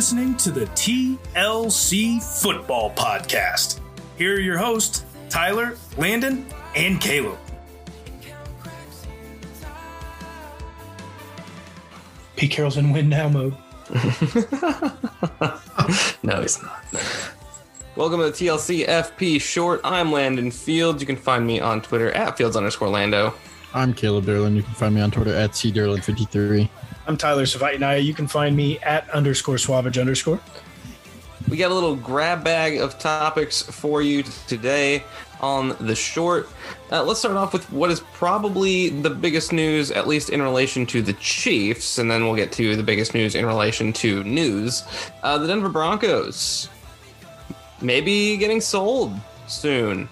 listening to the TLC Football Podcast. Here are your hosts, Tyler, Landon, and Caleb. Pete Carroll's in win now mode. no, he's not. Welcome to the TLC FP Short. I'm Landon Fields. You can find me on Twitter at Fields underscore Lando. I'm Caleb Derlin. You can find me on Twitter at cderlin53. I'm Tyler Savaitanaya. You can find me at underscore swavage underscore. We got a little grab bag of topics for you today on the short. Uh, let's start off with what is probably the biggest news, at least in relation to the Chiefs, and then we'll get to the biggest news in relation to news. Uh, the Denver Broncos maybe getting sold soon.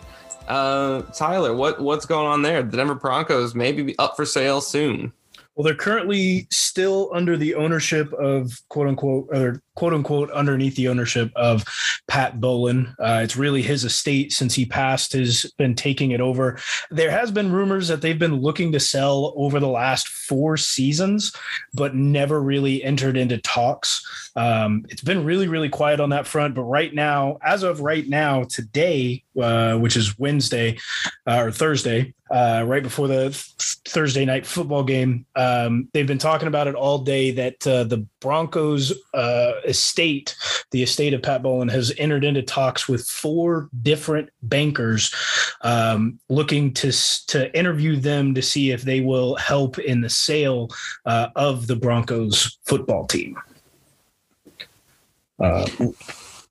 Uh, Tyler, what what's going on there? The Denver Broncos maybe be up for sale soon. Well, they're currently still under the ownership of quote unquote, or quote unquote, underneath the ownership of Pat Bowlen. Uh, it's really his estate since he passed has been taking it over. There has been rumors that they've been looking to sell over the last four seasons, but never really entered into talks. Um, it's been really, really quiet on that front. But right now, as of right now, today, uh, which is Wednesday uh, or Thursday, uh, right before the Thursday night football game. Um, they've been talking about it all day that uh, the Broncos uh, estate, the estate of Pat Bowlen, has entered into talks with four different bankers, um, looking to to interview them to see if they will help in the sale uh, of the Broncos football team. Uh,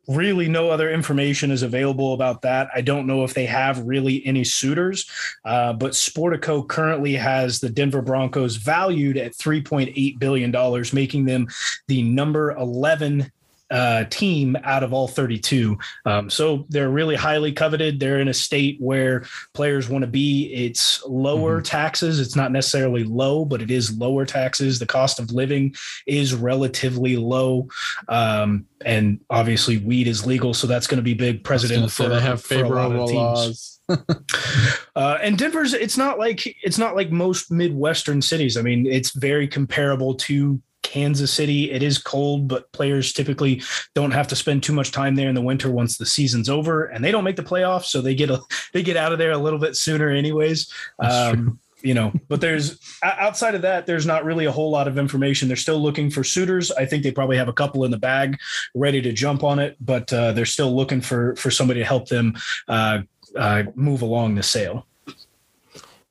really no other information is available about that. I don't know if they have really any suitors, uh, but Sportico currently has the Denver Broncos valued at $3.8 billion, making them the number 11 uh, team out of all 32. Um, so they're really highly coveted. They're in a state where players want to be. It's lower mm-hmm. taxes. It's not necessarily low, but it is lower taxes. The cost of living is relatively low. Um, and obviously, weed is legal. So that's going to be big precedent for, they have favorable laws. uh, and Denver's it's not like it's not like most Midwestern cities. I mean, it's very comparable to Kansas City. It is cold, but players typically don't have to spend too much time there in the winter once the season's over, and they don't make the playoffs, so they get a they get out of there a little bit sooner, anyways. Um, you know, but there's outside of that, there's not really a whole lot of information. They're still looking for suitors. I think they probably have a couple in the bag ready to jump on it, but uh, they're still looking for for somebody to help them uh, uh, move along the sale.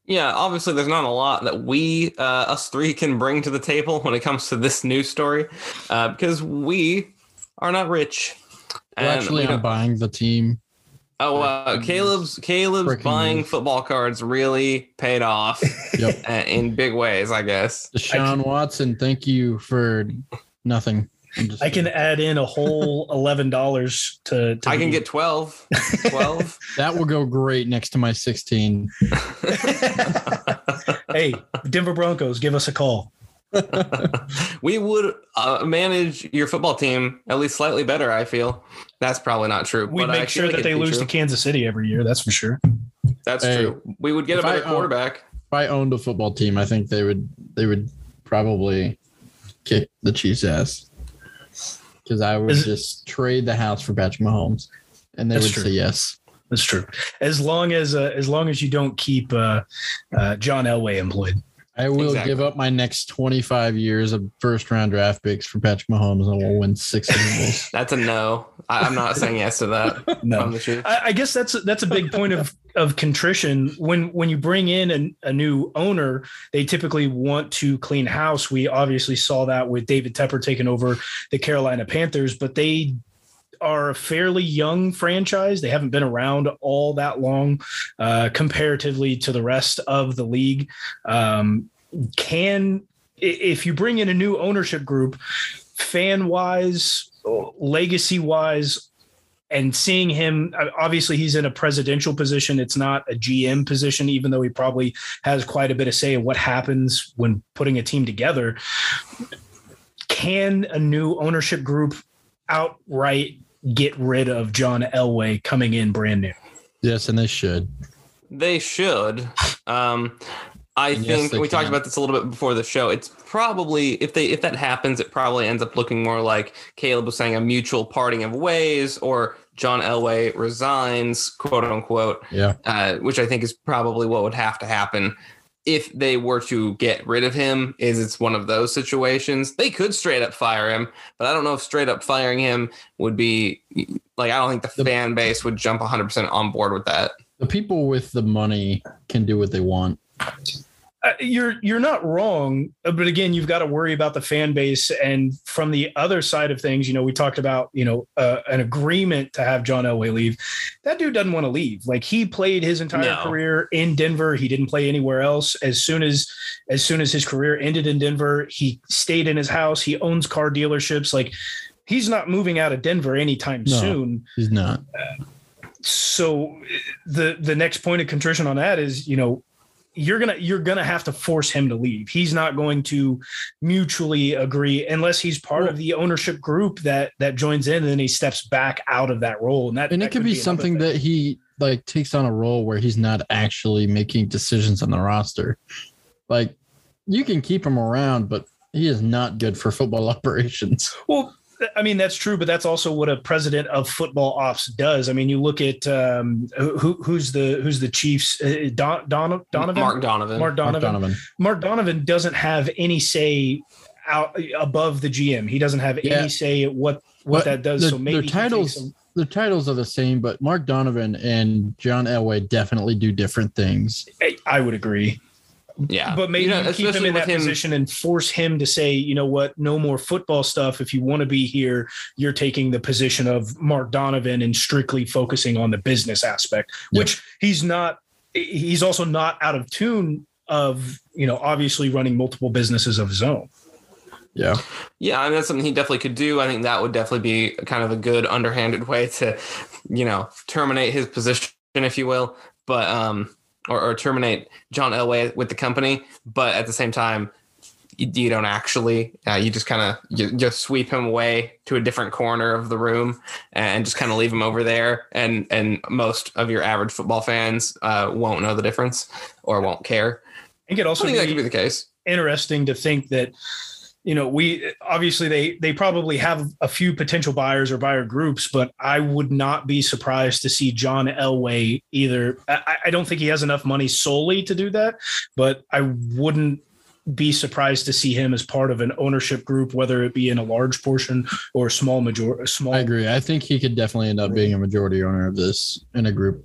Yeah, obviously, there's not a lot that we, uh, us three, can bring to the table when it comes to this news story, uh, because we are not rich. Well, actually, I'm buying the team. Oh, uh, Caleb's Caleb's buying football cards really paid off yep. In big ways, I guess. Deshaun Watson, thank you for nothing. I can add in a whole eleven dollars to, to. I can get 12. 12. that will go great next to my sixteen. hey, Denver Broncos, give us a call. we would uh, manage your football team at least slightly better. I feel that's probably not true. We make sure that they lose true. to Kansas City every year. That's for sure. That's hey, true. We would get a better I, quarterback. If I owned a football team, I think they would. They would probably kick the Chiefs' ass because I would just trade the house for Patrick Mahomes, and they would true. say yes. That's true. As long as uh, as long as you don't keep uh, uh, John Elway employed. I will exactly. give up my next 25 years of first round draft picks for Patrick Mahomes and we'll win six Super That's a no. I, am not saying yes to that. no. I, I, guess that's that's a big point of of contrition when when you bring in a, a new owner, they typically want to clean house. We obviously saw that with David Tepper taking over the Carolina Panthers, but they are a fairly young franchise. They haven't been around all that long uh, comparatively to the rest of the league. Um, can if you bring in a new ownership group, fan wise, legacy wise, and seeing him obviously he's in a presidential position it's not a gm position even though he probably has quite a bit of say in what happens when putting a team together can a new ownership group outright get rid of John Elway coming in brand new. Yes, and they should. They should. Um, I think we can. talked about this a little bit before the show. It's probably if they if that happens, it probably ends up looking more like Caleb was saying a mutual parting of ways, or John Elway resigns, quote unquote. Yeah. Uh, which I think is probably what would have to happen if they were to get rid of him. Is it's one of those situations they could straight up fire him, but I don't know if straight up firing him would be like I don't think the, the fan base would jump 100 percent on board with that. The people with the money can do what they want. Uh, you're you're not wrong, uh, but again, you've got to worry about the fan base. And from the other side of things, you know, we talked about you know uh, an agreement to have John Elway leave. That dude doesn't want to leave. Like he played his entire no. career in Denver. He didn't play anywhere else. As soon as as soon as his career ended in Denver, he stayed in his house. He owns car dealerships. Like he's not moving out of Denver anytime no, soon. He's not. Uh, so the the next point of contrition on that is you know you're gonna you're gonna have to force him to leave. He's not going to mutually agree unless he's part well, of the ownership group that that joins in, and then he steps back out of that role. And that and that it could, be, be something that he like takes on a role where he's not actually making decisions on the roster. Like you can keep him around, but he is not good for football operations. Well, I mean, that's true, but that's also what a president of football ops does. I mean, you look at um, who, who's the who's the Chiefs, uh, Don, Don, Donovan, Mark Donovan, Mark Donovan. Mark Donovan. Mark Donovan doesn't have any say out above the GM. He doesn't have yeah. any say at what what that does. The, so maybe their titles their titles are the same, but Mark Donovan and John Elway definitely do different things. I, I would agree. Yeah. But maybe you know, keep him in that him, position and force him to say, you know what, no more football stuff. If you want to be here, you're taking the position of Mark Donovan and strictly focusing on the business aspect, which he's not he's also not out of tune of, you know, obviously running multiple businesses of his own. Yeah. Yeah, I mean that's something he definitely could do. I think that would definitely be kind of a good underhanded way to, you know, terminate his position, if you will. But um or, or terminate John Elway with the company, but at the same time, you, you don't actually. Uh, you just kind of you just sweep him away to a different corner of the room and just kind of leave him over there. And and most of your average football fans uh, won't know the difference or won't care. I think it also I think that could be the case. Interesting to think that you know, we obviously they they probably have a few potential buyers or buyer groups, but I would not be surprised to see John Elway either. I, I don't think he has enough money solely to do that, but I wouldn't be surprised to see him as part of an ownership group, whether it be in a large portion or a small majority. Small. I agree. I think he could definitely end up being a majority owner of this in a group.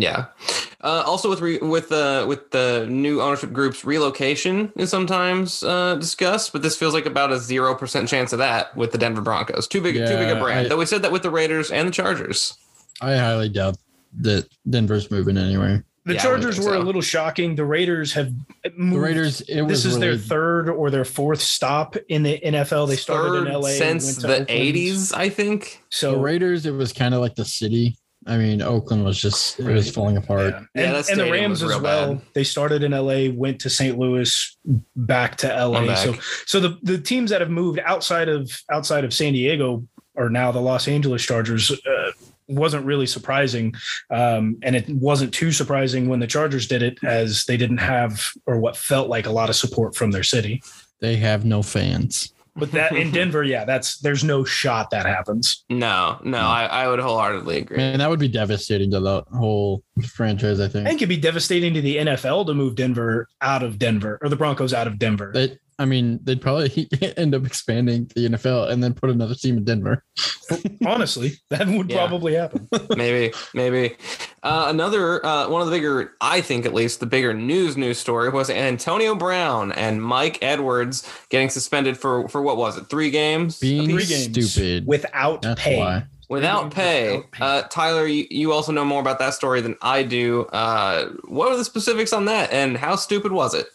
Yeah. Uh, also, with re- with uh, with the new ownership groups, relocation is sometimes uh, discussed, but this feels like about a zero percent chance of that with the Denver Broncos. Too big, yeah, too big a brand. I, Though we said that with the Raiders and the Chargers. I highly doubt that Denver's moving anyway. The yeah, Chargers were so. a little shocking. The Raiders have moved. The Raiders. this is really... their third or their fourth stop in the NFL. They started in LA since the eighties, I think. So the Raiders, it was kind of like the city I mean, Oakland was just it was falling apart. Yeah. And, yeah, and the Rams as well. Bad. They started in LA, went to St. Louis, back to LA. So so the the teams that have moved outside of outside of San Diego are now the Los Angeles Chargers. Uh, wasn't really surprising, um, and it wasn't too surprising when the Chargers did it, as they didn't have or what felt like a lot of support from their city. They have no fans. But that in Denver, yeah, that's there's no shot that happens. No, no, I, I would wholeheartedly agree. Man, that would be devastating to the whole franchise. I think. I think it'd be devastating to the NFL to move Denver out of Denver or the Broncos out of Denver. But I mean, they'd probably end up expanding the NFL and then put another team in Denver. Honestly, that would yeah. probably happen. maybe, maybe. Uh, another uh, one of the bigger, I think at least, the bigger news news story was Antonio Brown and Mike Edwards getting suspended for for what was it? Three games. Being three games stupid without That's pay. Why. Without pay. Uh, Tyler, you, you, also know more about that story than I do. Uh, what were the specifics on that, and how stupid was it?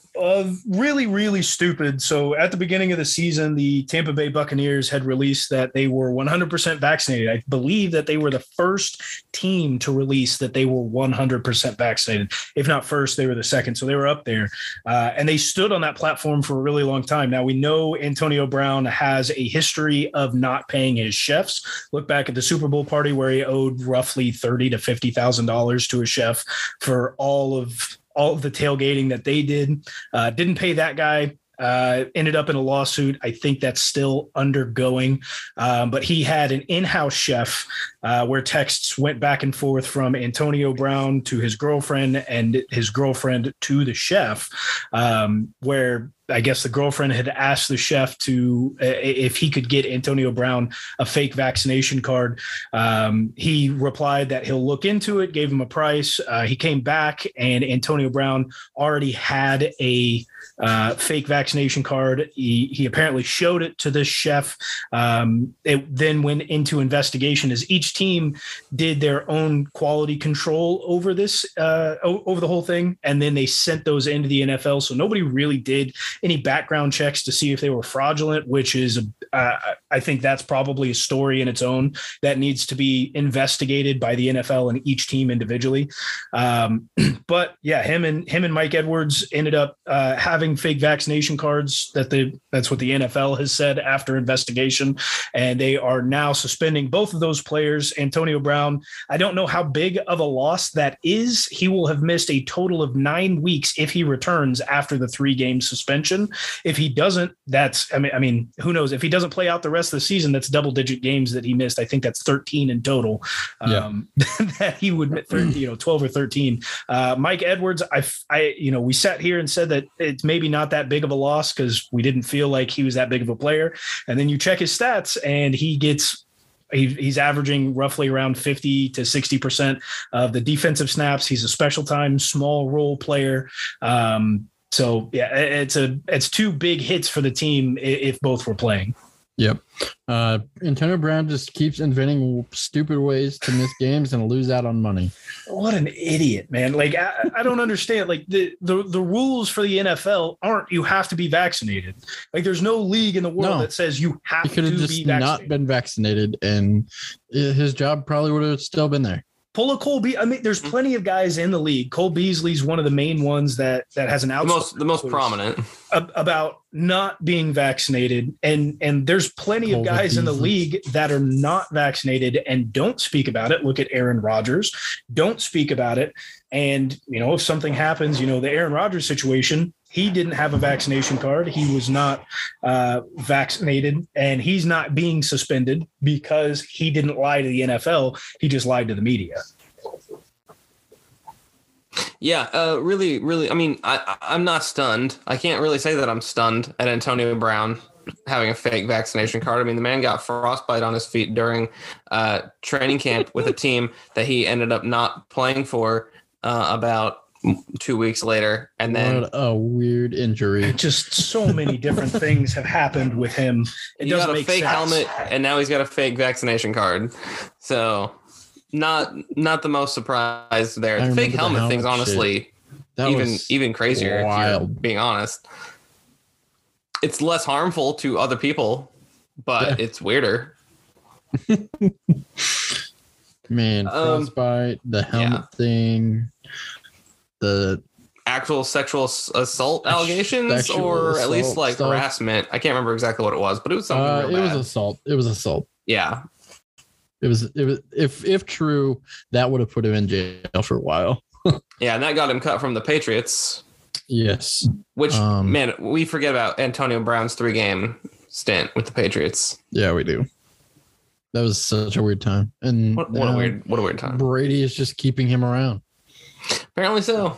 Really, really stupid. So at the beginning of the season, the Tampa Bay Buccaneers had released that they were 100% vaccinated. I believe that they were the first team to release that they were 100% vaccinated. If not first, they were the second. So they were up there. Uh, and they stood on that platform for a really long time. Now we know Antonio Brown has a history of not paying his chefs. Look back at the Super Bowl party where he owed roughly thirty to fifty thousand dollars to a chef for all of all of the tailgating that they did. Uh, didn't pay that guy uh, ended up in a lawsuit. I think that's still undergoing. Um, but he had an in house chef uh, where texts went back and forth from Antonio Brown to his girlfriend and his girlfriend to the chef, um, where I guess the girlfriend had asked the chef to uh, if he could get Antonio Brown a fake vaccination card. Um, he replied that he'll look into it, gave him a price. Uh, he came back, and Antonio Brown already had a uh, fake vaccination card. He, he apparently showed it to this chef. Um, it then went into investigation as each team did their own quality control over this, uh, over the whole thing. And then they sent those into the NFL. So nobody really did any background checks to see if they were fraudulent, which is, uh, I think that's probably a story in its own that needs to be investigated by the NFL and each team individually. Um, but yeah, him and him and Mike Edwards ended up uh, having having fake vaccination cards that the that's what the NFL has said after investigation. And they are now suspending both of those players Antonio Brown. I don't know how big of a loss that is. He will have missed a total of 9 weeks if he returns after the 3 game suspension. If he doesn't that's I mean I mean who knows? If he doesn't play out the rest of the season that's double digit games that he missed. I think that's 13 in total. Um, yeah. that he would 30, you know 12 or 13 uh, Mike Edwards I I you know we sat here and said that it's maybe not that big of a loss because we didn't feel like he was that big of a player. And then you check his stats and he gets he, he's averaging roughly around 50 to 60% of the defensive snaps. He's a special time small role player. Um, so yeah, it's a it's two big hits for the team if both were playing. Yep. Uh, Antonio Brown just keeps inventing stupid ways to miss games and lose out on money. What an idiot, man! Like I, I don't understand. Like the, the the rules for the NFL aren't you have to be vaccinated. Like there's no league in the world no. that says you have he could have just not been vaccinated, and his job probably would have still been there pull a Cole Be- I mean, there's mm-hmm. plenty of guys in the league. Cole Beasley's one of the main ones that that has an out. The most, the most prominent about not being vaccinated, and and there's plenty Cole of guys in the league that are not vaccinated and don't speak about it. Look at Aaron Rodgers, don't speak about it. And you know, if something happens, you know, the Aaron Rodgers situation, he didn't have a vaccination card. He was not uh, vaccinated, and he's not being suspended because he didn't lie to the NFL. He just lied to the media. Yeah, uh, really, really. I mean, I, I'm not stunned. I can't really say that I'm stunned at Antonio Brown having a fake vaccination card. I mean, the man got frostbite on his feet during uh, training camp with a team that he ended up not playing for uh, about two weeks later, and then what a weird injury. Just so many different things have happened with him. It he doesn't got a fake sense. helmet, and now he's got a fake vaccination card. So, not not the most surprised there. The fake helmet, helmet thing's honestly even even crazier. Wild. being honest, it's less harmful to other people, but yeah. it's weirder. Man, um, frostbite, um, the helmet yeah. thing the actual sexual assault allegations sexual or assault at least like stuff. harassment. I can't remember exactly what it was, but it was something. Uh, it was assault. It was assault. Yeah. It was it was if if true, that would have put him in jail for a while. yeah, and that got him cut from the Patriots. Yes. Which um, man, we forget about Antonio Brown's three game stint with the Patriots. Yeah, we do. That was such a weird time. And what, what a weird what a weird time. Brady is just keeping him around. Apparently so.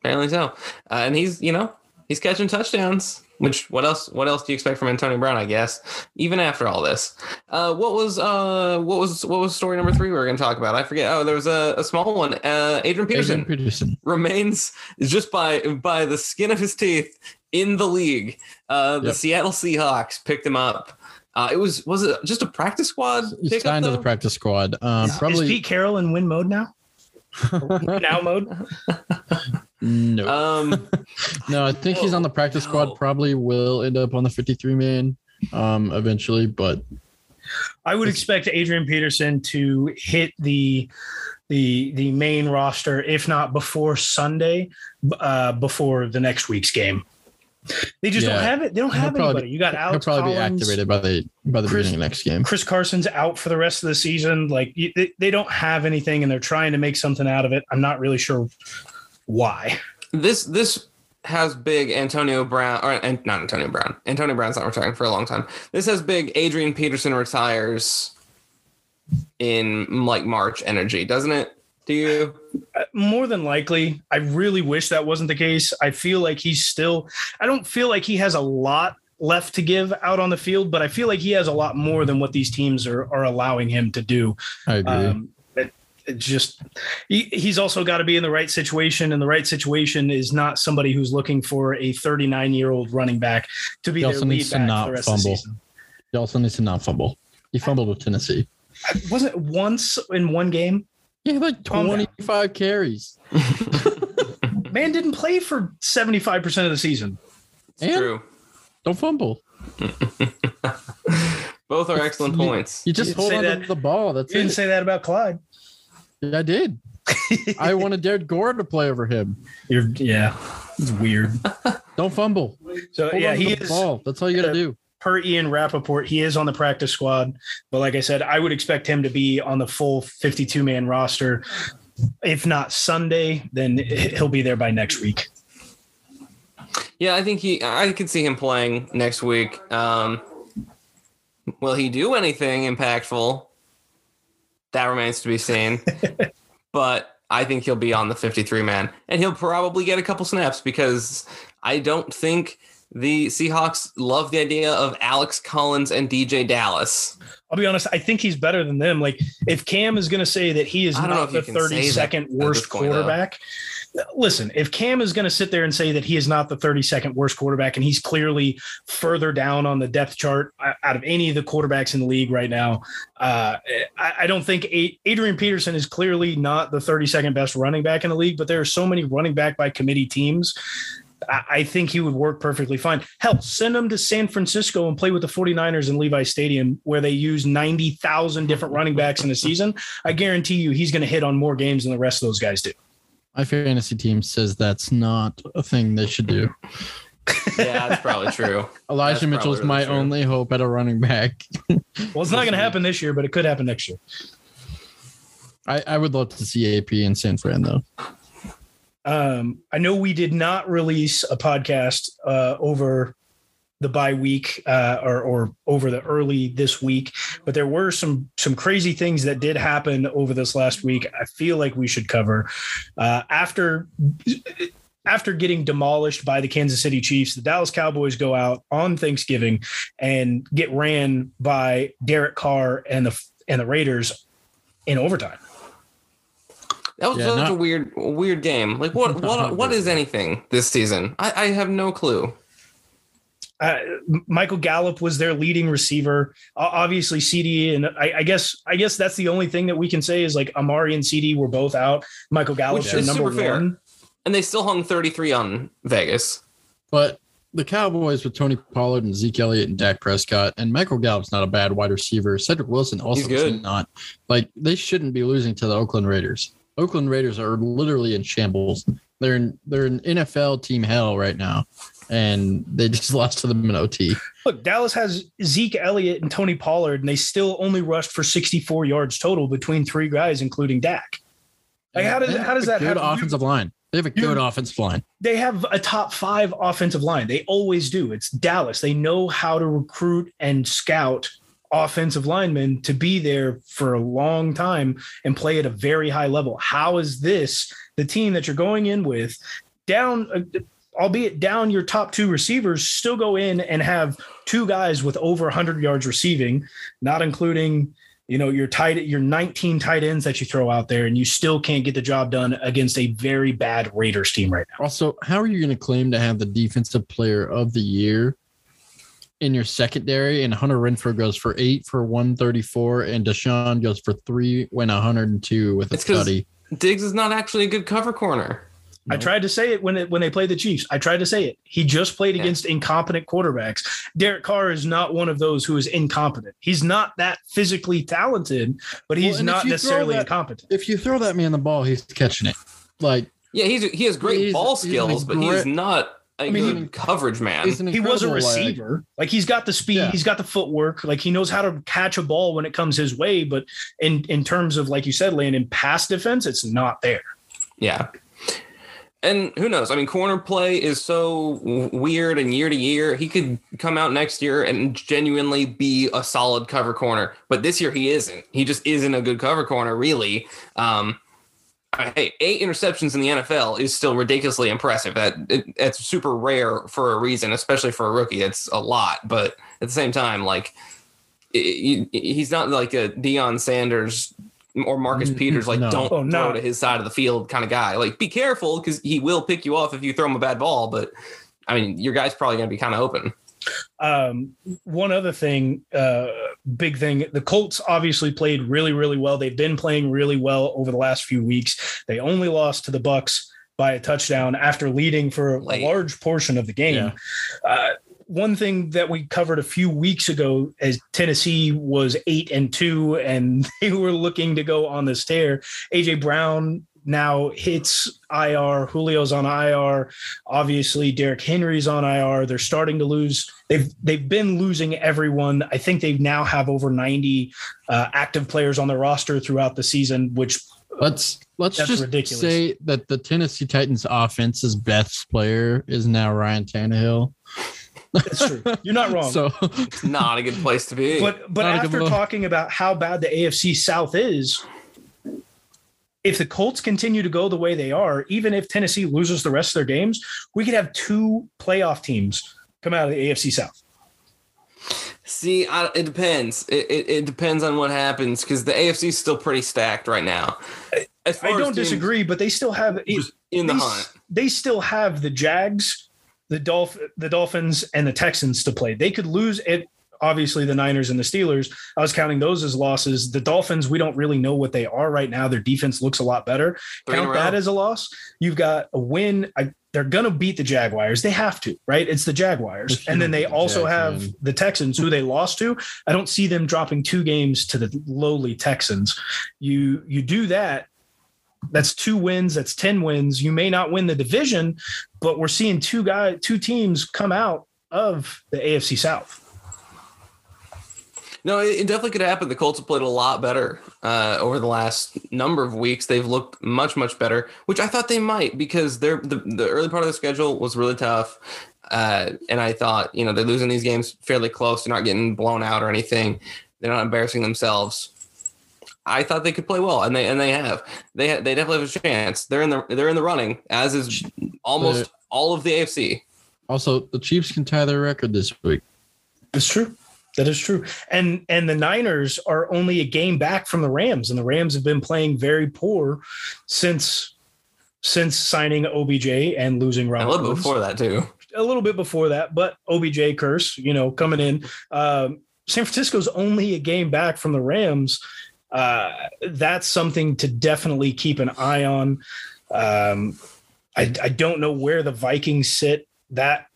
Apparently so. Uh, and he's, you know, he's catching touchdowns. Which what else? What else do you expect from Antonio Brown? I guess even after all this, uh, what was uh, what was what was story number three we were going to talk about? I forget. Oh, there was a, a small one. Uh, Adrian Peterson, Adrian Peterson remains just by by the skin of his teeth in the league. Uh, the yep. Seattle Seahawks picked him up. Uh, it was was it just a practice squad? He's signed to the practice squad. Um, is, probably is Pete Carroll in win mode now now mode? No. Um, no, I think he's on the practice no. squad. Probably will end up on the 53 man um, eventually, but I would expect Adrian Peterson to hit the the the main roster, if not before Sunday, uh, before the next week's game. They just yeah. don't have it. They don't have he'll anybody. Probably, you got Alex. He'll probably Collins, be activated by the by the Chris, beginning of next game. Chris Carson's out for the rest of the season. Like they, they don't have anything, and they're trying to make something out of it. I'm not really sure why. This this has big Antonio Brown or and not Antonio Brown. Antonio Brown's not retiring for a long time. This has big Adrian Peterson retires in like March energy, doesn't it? Do you? Uh, more than likely. I really wish that wasn't the case. I feel like he's still I don't feel like he has a lot left to give out on the field, but I feel like he has a lot more than what these teams are are allowing him to do. I agree. Um, it, it just he, he's also got to be in the right situation, and the right situation is not somebody who's looking for a 39 year old running back to be he their lead back not the rest fumble. of the season. He also needs to not fumble. He fumbled with Tennessee. Wasn't it once in one game? Yeah, like 25 carries. Man didn't play for 75% of the season. It's and true. Don't fumble. Both are excellent points. You just hold on that, to the ball. That's you didn't say that about Clyde. Yeah, I did. I wanted Derrick Gore to play over him. You're yeah, it's weird. Don't fumble. So hold yeah, he is. Ball. That's all you got to do. Per Ian Rapoport, he is on the practice squad, but like I said, I would expect him to be on the full 52 man roster. If not Sunday, then he'll be there by next week. Yeah, I think he. I could see him playing next week. Um, will he do anything impactful? That remains to be seen. but I think he'll be on the 53 man, and he'll probably get a couple snaps because I don't think the Seahawks love the idea of Alex Collins and DeeJay Dallas. I'll be honest, I think he's better than them. Like if Cam is going to say that he is not the 32nd worst quarterback, listen, if Cam is going to sit there and say that he is not the 32nd worst quarterback and he's clearly further down on the depth chart out of any of the quarterbacks in the league right now, uh, I, I, don't think Adrian Peterson is clearly not the 32nd best running back in the league, but there are so many running back by committee teams. I, I think he would work perfectly fine. Hell, send him to San Francisco and play with the 49ers in Levi Stadium where they use 90,000 different running backs in a season. I guarantee you he's going to hit on more games than the rest of those guys do. My fantasy team says that's not a thing they should do. yeah, that's probably true. Elijah that's Mitchell's really my true. only hope at a running back. well, it's not going to happen this year, but it could happen next year. I, I would love to see AP in San Fran though. Um, I know we did not release a podcast uh, over the bye week uh, or, or over the early this week, but there were some some crazy things that did happen over this last week. I feel like we should cover uh, after after getting demolished by the Kansas City Chiefs, the Dallas Cowboys go out on Thanksgiving and get ran by Derek Carr and the and the Raiders in overtime. That was yeah, such not, a weird weird game. Like what what what is anything this season? I, I have no clue. Uh, Michael Gallup was their leading receiver. Uh, obviously, CeeDee and I, I, guess I guess that's the only thing that we can say is like Amari and CeeDee were both out. Michael Gallup is number one, fair. and they still hung thirty three on Vegas. But the Cowboys with Tony Pollard and Zeke Elliott and Dak Prescott and Michael Gallup's not a bad wide receiver. Cedric Wilson also is not like they shouldn't be losing to the Oakland Raiders. Oakland Raiders are literally in shambles. They're in they're in NFL team hell right now and they just lost to them in OT. Look, Dallas has Zeke Elliott and Tony Pollard, and they still only rushed for 64 yards total between three guys, including Dak. Like, how does how does that good happen? offensive line? They have a good offensive line. They have a top five offensive line. They always do. It's Dallas. They know how to recruit and scout offensive linemen to be there for a long time and play at a very high level. How is this the team that you're going in with down? Uh, albeit down your top two receivers, still go in and have two guys with over 100 yards receiving, not including you know your tight your 19 tight ends that you throw out there, and you still can't get the job done against a very bad Raiders team right now. Also, how are you going to claim to have the defensive player of the year? In your secondary, and Hunter Renfrow goes for eight for 134, and DeSean goes for three, win 102 with a study. Diggs is not actually a good cover corner. I tried to say it when it, when they played the Chiefs. I tried to say it. He just played yeah. against incompetent quarterbacks. Derek Carr is not one of those who is incompetent. He's not that physically talented, but he's well, not necessarily that, incompetent. If you throw that man the ball, he's catching it. Like yeah, he's he has great ball skills, but he's not I mean, he, coverage man. He was a receiver. Like, like he's got the speed, yeah. he's got the footwork. Like he knows how to catch a ball when it comes his way. But in in terms of like you said, Landon, pass defense, it's not there. Yeah, And who knows? I mean, corner play is so weird and year to year. He could come out next year and genuinely be a solid cover corner, but this year he isn't. He just isn't a good cover corner, really. Um, hey, eight interceptions in the NFL is still ridiculously impressive. That it, it's super rare for a reason, especially for a rookie. It's a lot, but at the same time, like it, he's not like a Deion Sanders or Marcus Peters, like no. don't oh, no. throw to his side of the field kind of guy. Like be careful because he will pick you off if you throw him a bad ball. But I mean, your guy's probably going to be kind of open. Um, one other thing, uh, big thing, the Colts obviously played really, really well. They've been playing really well over the last few weeks. They only lost to the Bucks by a touchdown after leading for Late. a large portion of the game. Yeah. Uh, one thing that we covered a few weeks ago as Tennessee was eight and two and they were looking to go on this tear. AJ Brown now hits IR. Julio's on IR. Obviously, Derrick Henry's on IR. They're starting to lose. They've they've been losing everyone. I think they now have over 90 uh, active players on their roster throughout the season, which let's let's just ridiculous. say that the Tennessee Titans offense's best player is now Ryan Tannehill. That's true. You're not wrong. So not a good place to be. But but not after talking about how bad the AFC South is, if the Colts continue to go the way they are, even if Tennessee loses the rest of their games, we could have two playoff teams come out of the AFC South. See, I, it depends. It, it, it, depends on what happens because the AFC is still pretty stacked right now. I don't disagree, but they still have in the they, hunt. They still have the Jags the Dolph the Dolphins and the Texans to play. They could lose it. Obviously, the Niners and the Steelers. I was counting those as losses. The Dolphins, we don't really know what they are right now. Their defense looks a lot better. Three Count that as a loss. You've got a win. I, they're gonna beat the Jaguars. They have to, right? It's the Jaguars, and then they also have the Texans, who they lost to. I don't see them dropping two games to the lowly Texans. You you do that, that's two wins. That's 10 wins. You may not win the division, but we're seeing two guys, two teams come out of the AFC South. No, it definitely could happen. The Colts have played a lot better uh, over the last number of weeks. They've looked much, much better, which I thought they might because they're the, the early part of the schedule was really tough. Uh, and I thought, you know, they're losing these games fairly close. They're not getting blown out or anything. They're not embarrassing themselves. I thought they could play well, and they and they have. They ha- they definitely have a chance. They're in the they're in the running, as is almost but all of the AFC. Also, the Chiefs can tie their record this week. It's true. That is true. And and the Niners are only a game back from the Rams, and the Rams have been playing very poor since since signing OBJ and losing Robert. A little bit before that too. A little bit before that, but OBJ curse, you know, coming in. Um, San Francisco's only a game back from the Rams, uh, that's something to definitely keep an eye on. Um, I, I, don't know where the Vikings sit. That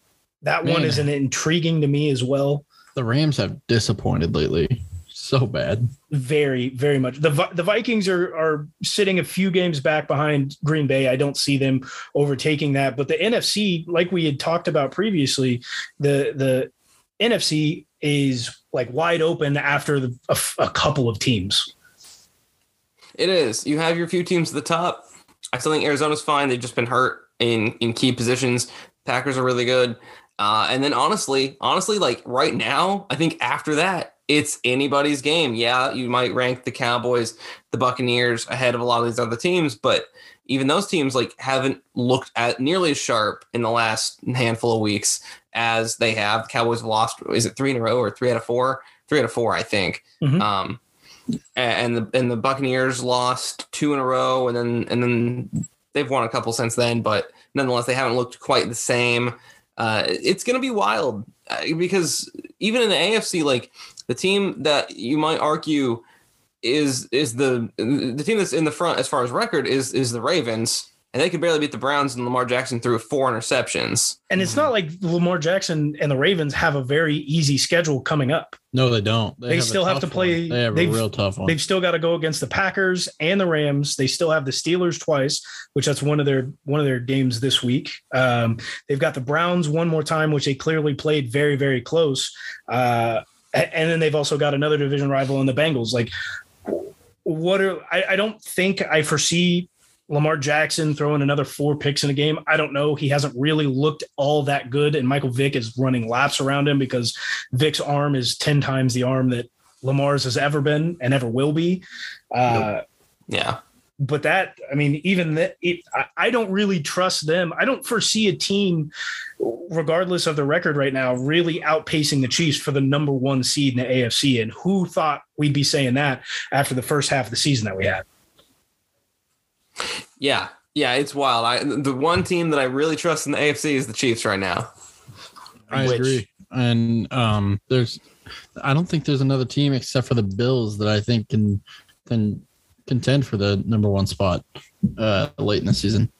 that Man, one is an intriguing to me as well. The Rams have disappointed lately. So bad. Very, very much. The the Vikings are are sitting a few games back behind Green Bay. I don't see them overtaking that. But the NFC, like we had talked about previously, the the NFC is like wide open after the, a, a couple of teams. It is. You have your few teams at the top. I still think Arizona's fine. They've just been hurt in in key positions. Packers are really good. Uh, and then honestly, honestly, like right now, I think after that, it's anybody's game. Yeah, you might rank the Cowboys, the Buccaneers ahead of a lot of these other teams, but even those teams like haven't looked at nearly as sharp in the last handful of weeks as they have. The Cowboys have lost. Is it three in a row or three out of four? Three out of four, I think. Mm-hmm. Um, and the and the Buccaneers lost two in a row, and then and then they've won a couple since then, but nonetheless they haven't looked quite the same. Uh, it's going to be wild uh, because even in the AFC, like the team that you might argue is is the the team that's in the front as far as record is is the Ravens and they could barely beat the Browns and Lamar Jackson threw four interceptions. And it's not like Lamar Jackson and the Ravens have a very easy schedule coming up. No, they don't. They, they have still have to play. One. They have a real tough one. They've still got to go against the Packers and the Rams. They still have the Steelers twice, which that's one of their one of their games this week. Um, they've got the Browns one more time, which they clearly played very very close. Uh, and then they've also got another division rival in the Bengals. Like, what are I, I don't think I foresee Lamar Jackson throwing another four picks in a game. I don't know. He hasn't really looked all that good, and Michael Vick is running laps around him because Vick's arm is ten times the arm that Lamar's has ever been and ever will be. Uh, yeah. But that, I mean, even that, it, I, I don't really trust them. I don't foresee a team, regardless of the record right now, really outpacing the Chiefs for the number one seed in the AFC. And who thought we'd be saying that after the first half of the season that we had? Yeah, yeah, it's wild. I the one team that I really trust in the AFC is the Chiefs right now. I Which, agree, and um, there's, I don't think there's another team except for the Bills that I think can can contend for the number one spot uh, late in the season.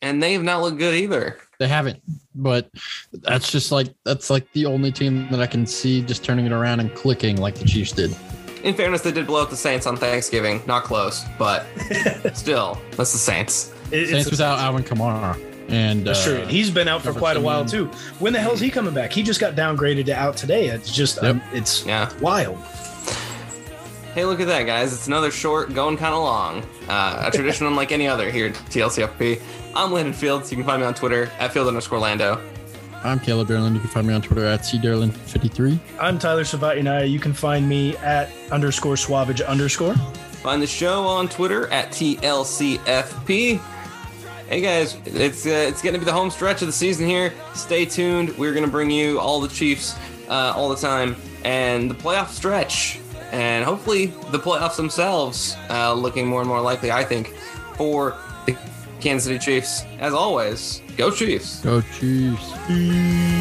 And they have not looked good either. They haven't, but that's just like that's like the only team that I can see just turning it around and clicking like the Chiefs did in fairness, they did blow up the Saints on Thanksgiving. Not close, but still, that's the Saints. It, Saints without Alvin Kamara. And that's uh, true. He's been out for quite a while too. When the hell's he coming back? He just got downgraded to out today. It's just yep. um, it's yeah. wild. Hey, look at that, guys! It's another short, going kind of long. Uh, a tradition unlike any other here at TLCFP. I'm Landon Fields. You can find me on Twitter at Field underscore Lando. I'm Caleb Derlin. You can find me on Twitter at cderlin53. I'm Tyler Savatinaya. You can find me at underscore Swavage underscore. Find the show on Twitter at TLCFP. Hey guys, it's uh, it's going to be the home stretch of the season here. Stay tuned. We're going to bring you all the Chiefs uh, all the time and the playoff stretch, and hopefully the playoffs themselves uh, looking more and more likely. I think for the Kansas City Chiefs. As always, go Chiefs. Go Chiefs.